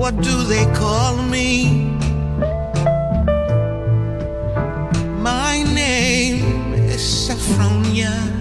What do they call me? My name is Sophronia.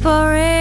forever.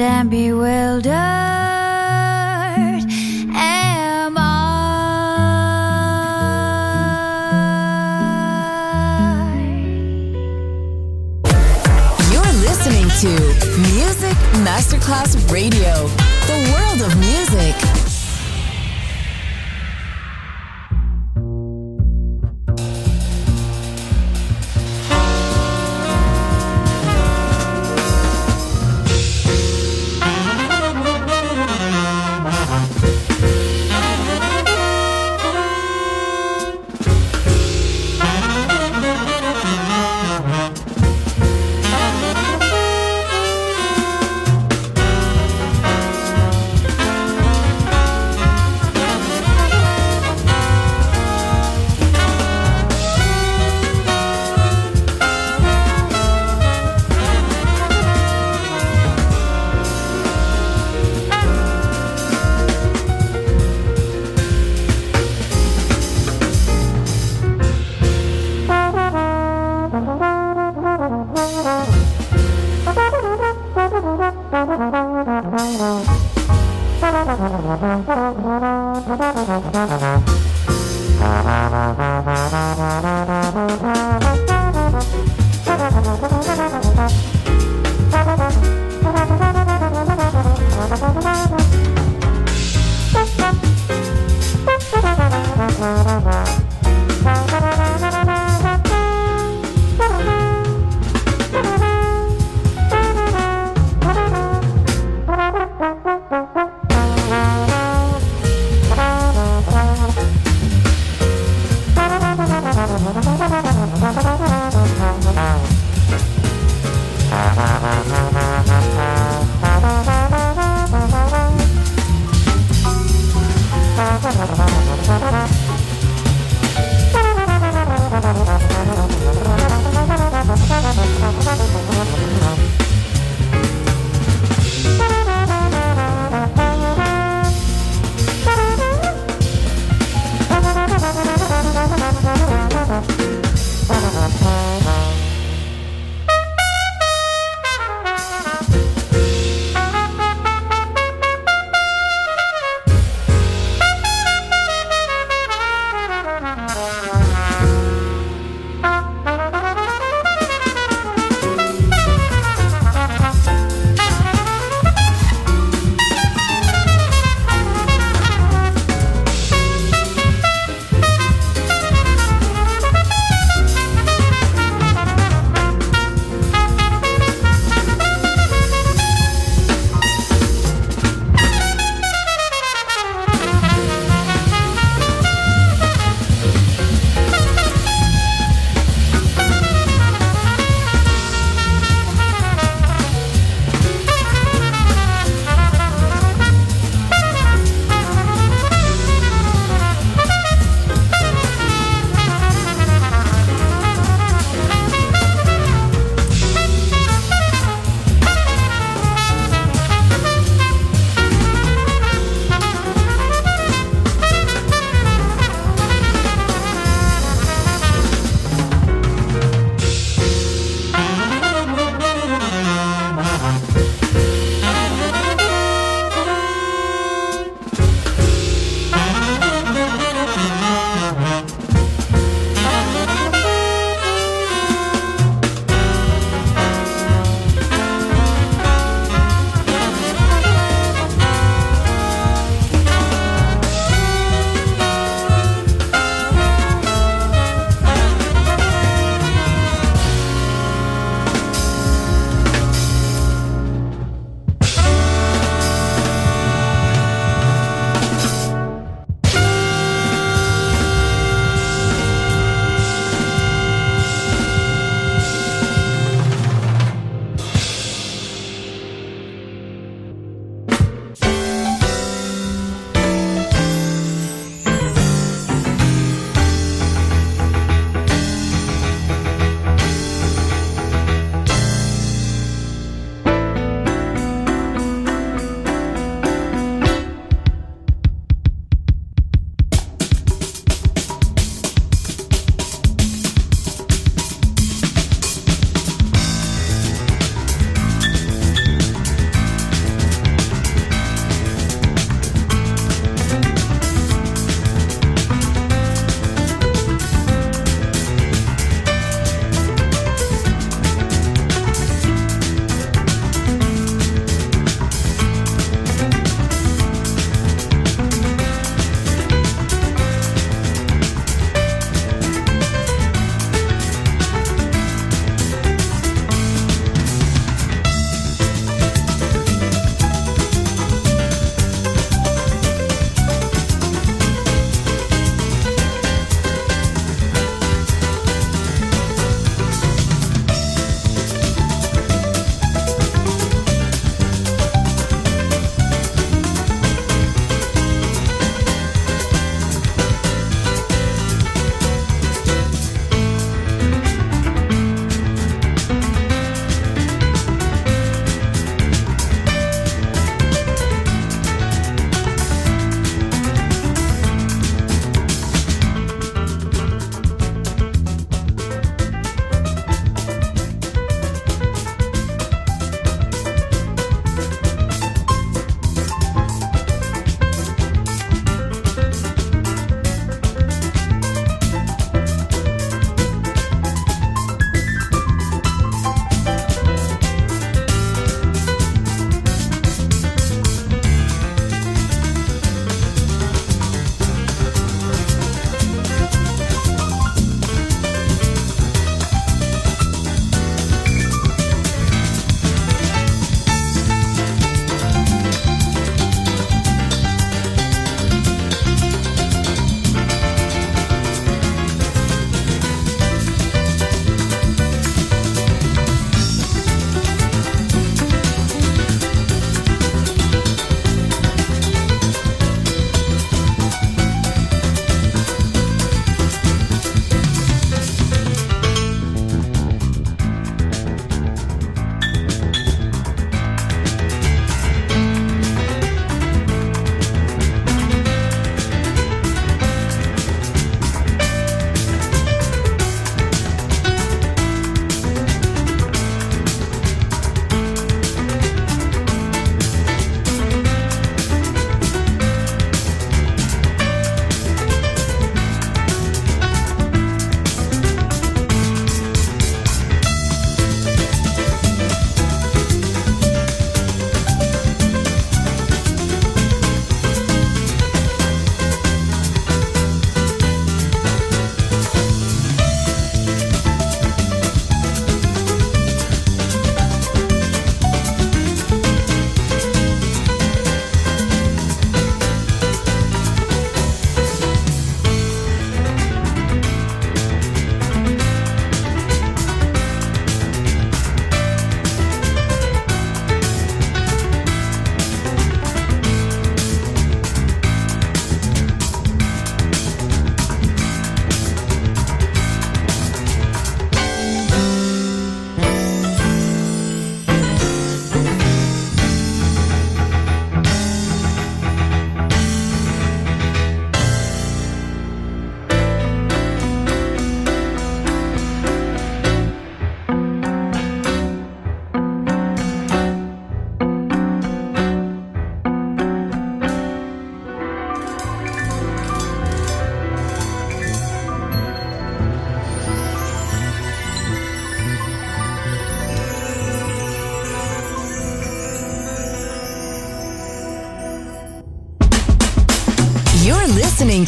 and bewildered am I? You're listening to Music Masterclass Radio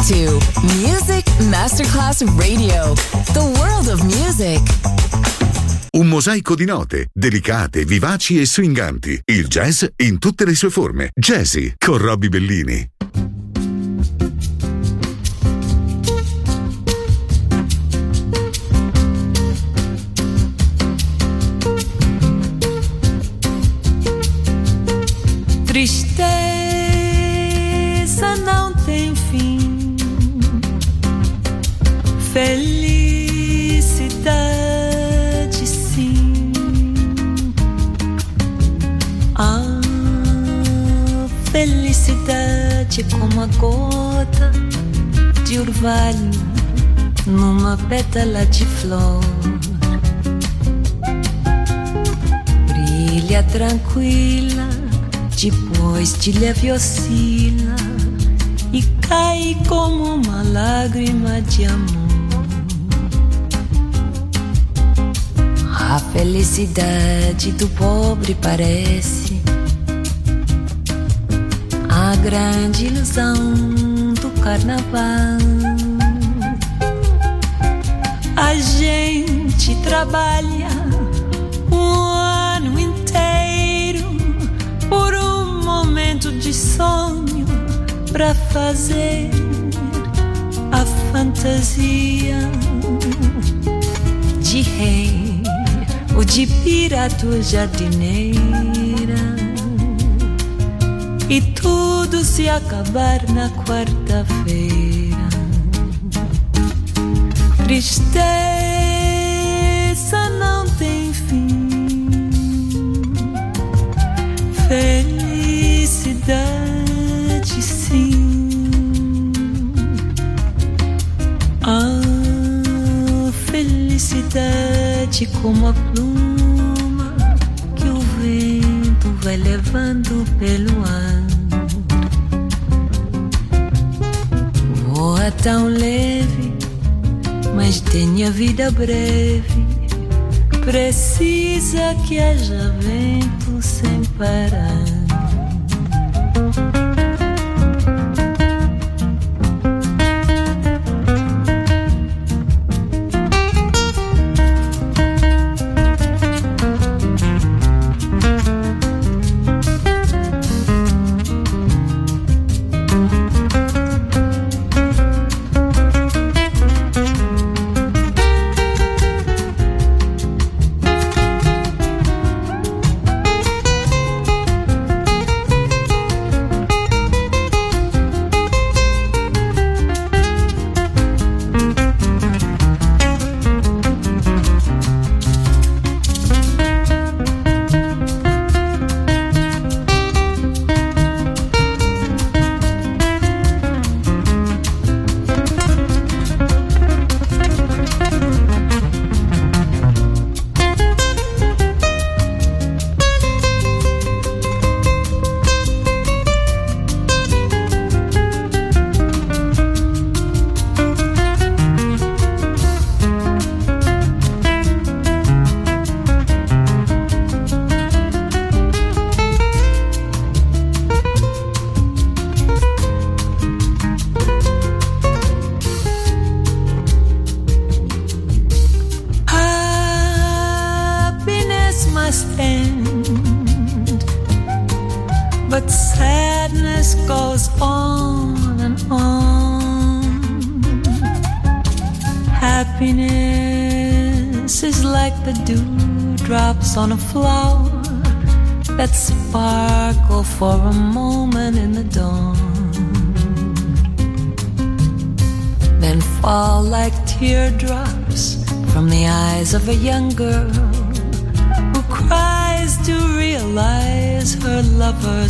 to Music Masterclass Radio, the world of music. Un mosaico di note, delicate, vivaci e swinganti. Il jazz in tutte le sue forme. Jazzy con Robbie Bellini. Orvalho numa pétala de flor. Brilha tranquila depois de leve oscila e cai como uma lágrima de amor. A felicidade do pobre parece a grande ilusão do carnaval. A gente trabalha o ano inteiro por um momento de sonho para fazer a fantasia de rei ou de pirata jardineira e tudo se acabar na quarta-feira. Tristeza não tem fim, felicidade sim. A felicidade como a pluma que o vento vai levando pelo ar. Voa tão leve, mas tem a vida breve. Precisa que haja vento sem parar.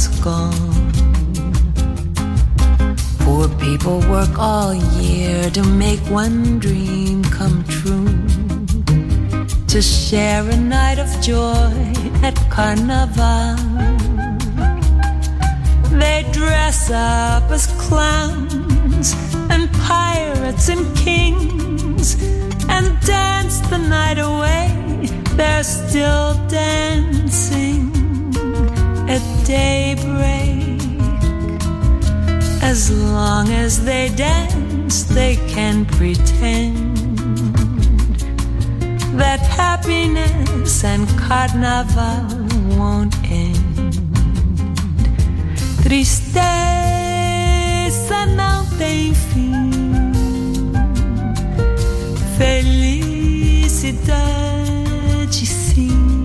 Lover's gone. Poor people work all year to make one dream come true. To share a night of joy at Carnival. They dress up as clowns and pirates and kings and dance the night away. They're still dancing daybreak as long as they dance, they can pretend that happiness and carnaval won't end. Não tem fim, felicidade sim.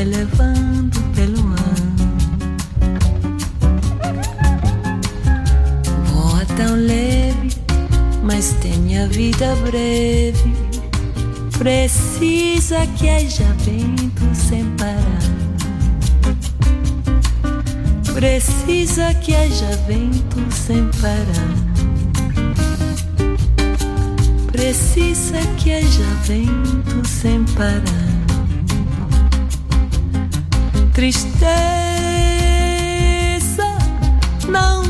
Vai levando pelo ano. Voa tão leve, mas tem a vida breve. Precisa que haja vento sem parar. Precisa que haja vento sem parar. Precisa que haja vento sem parar. Tristeza não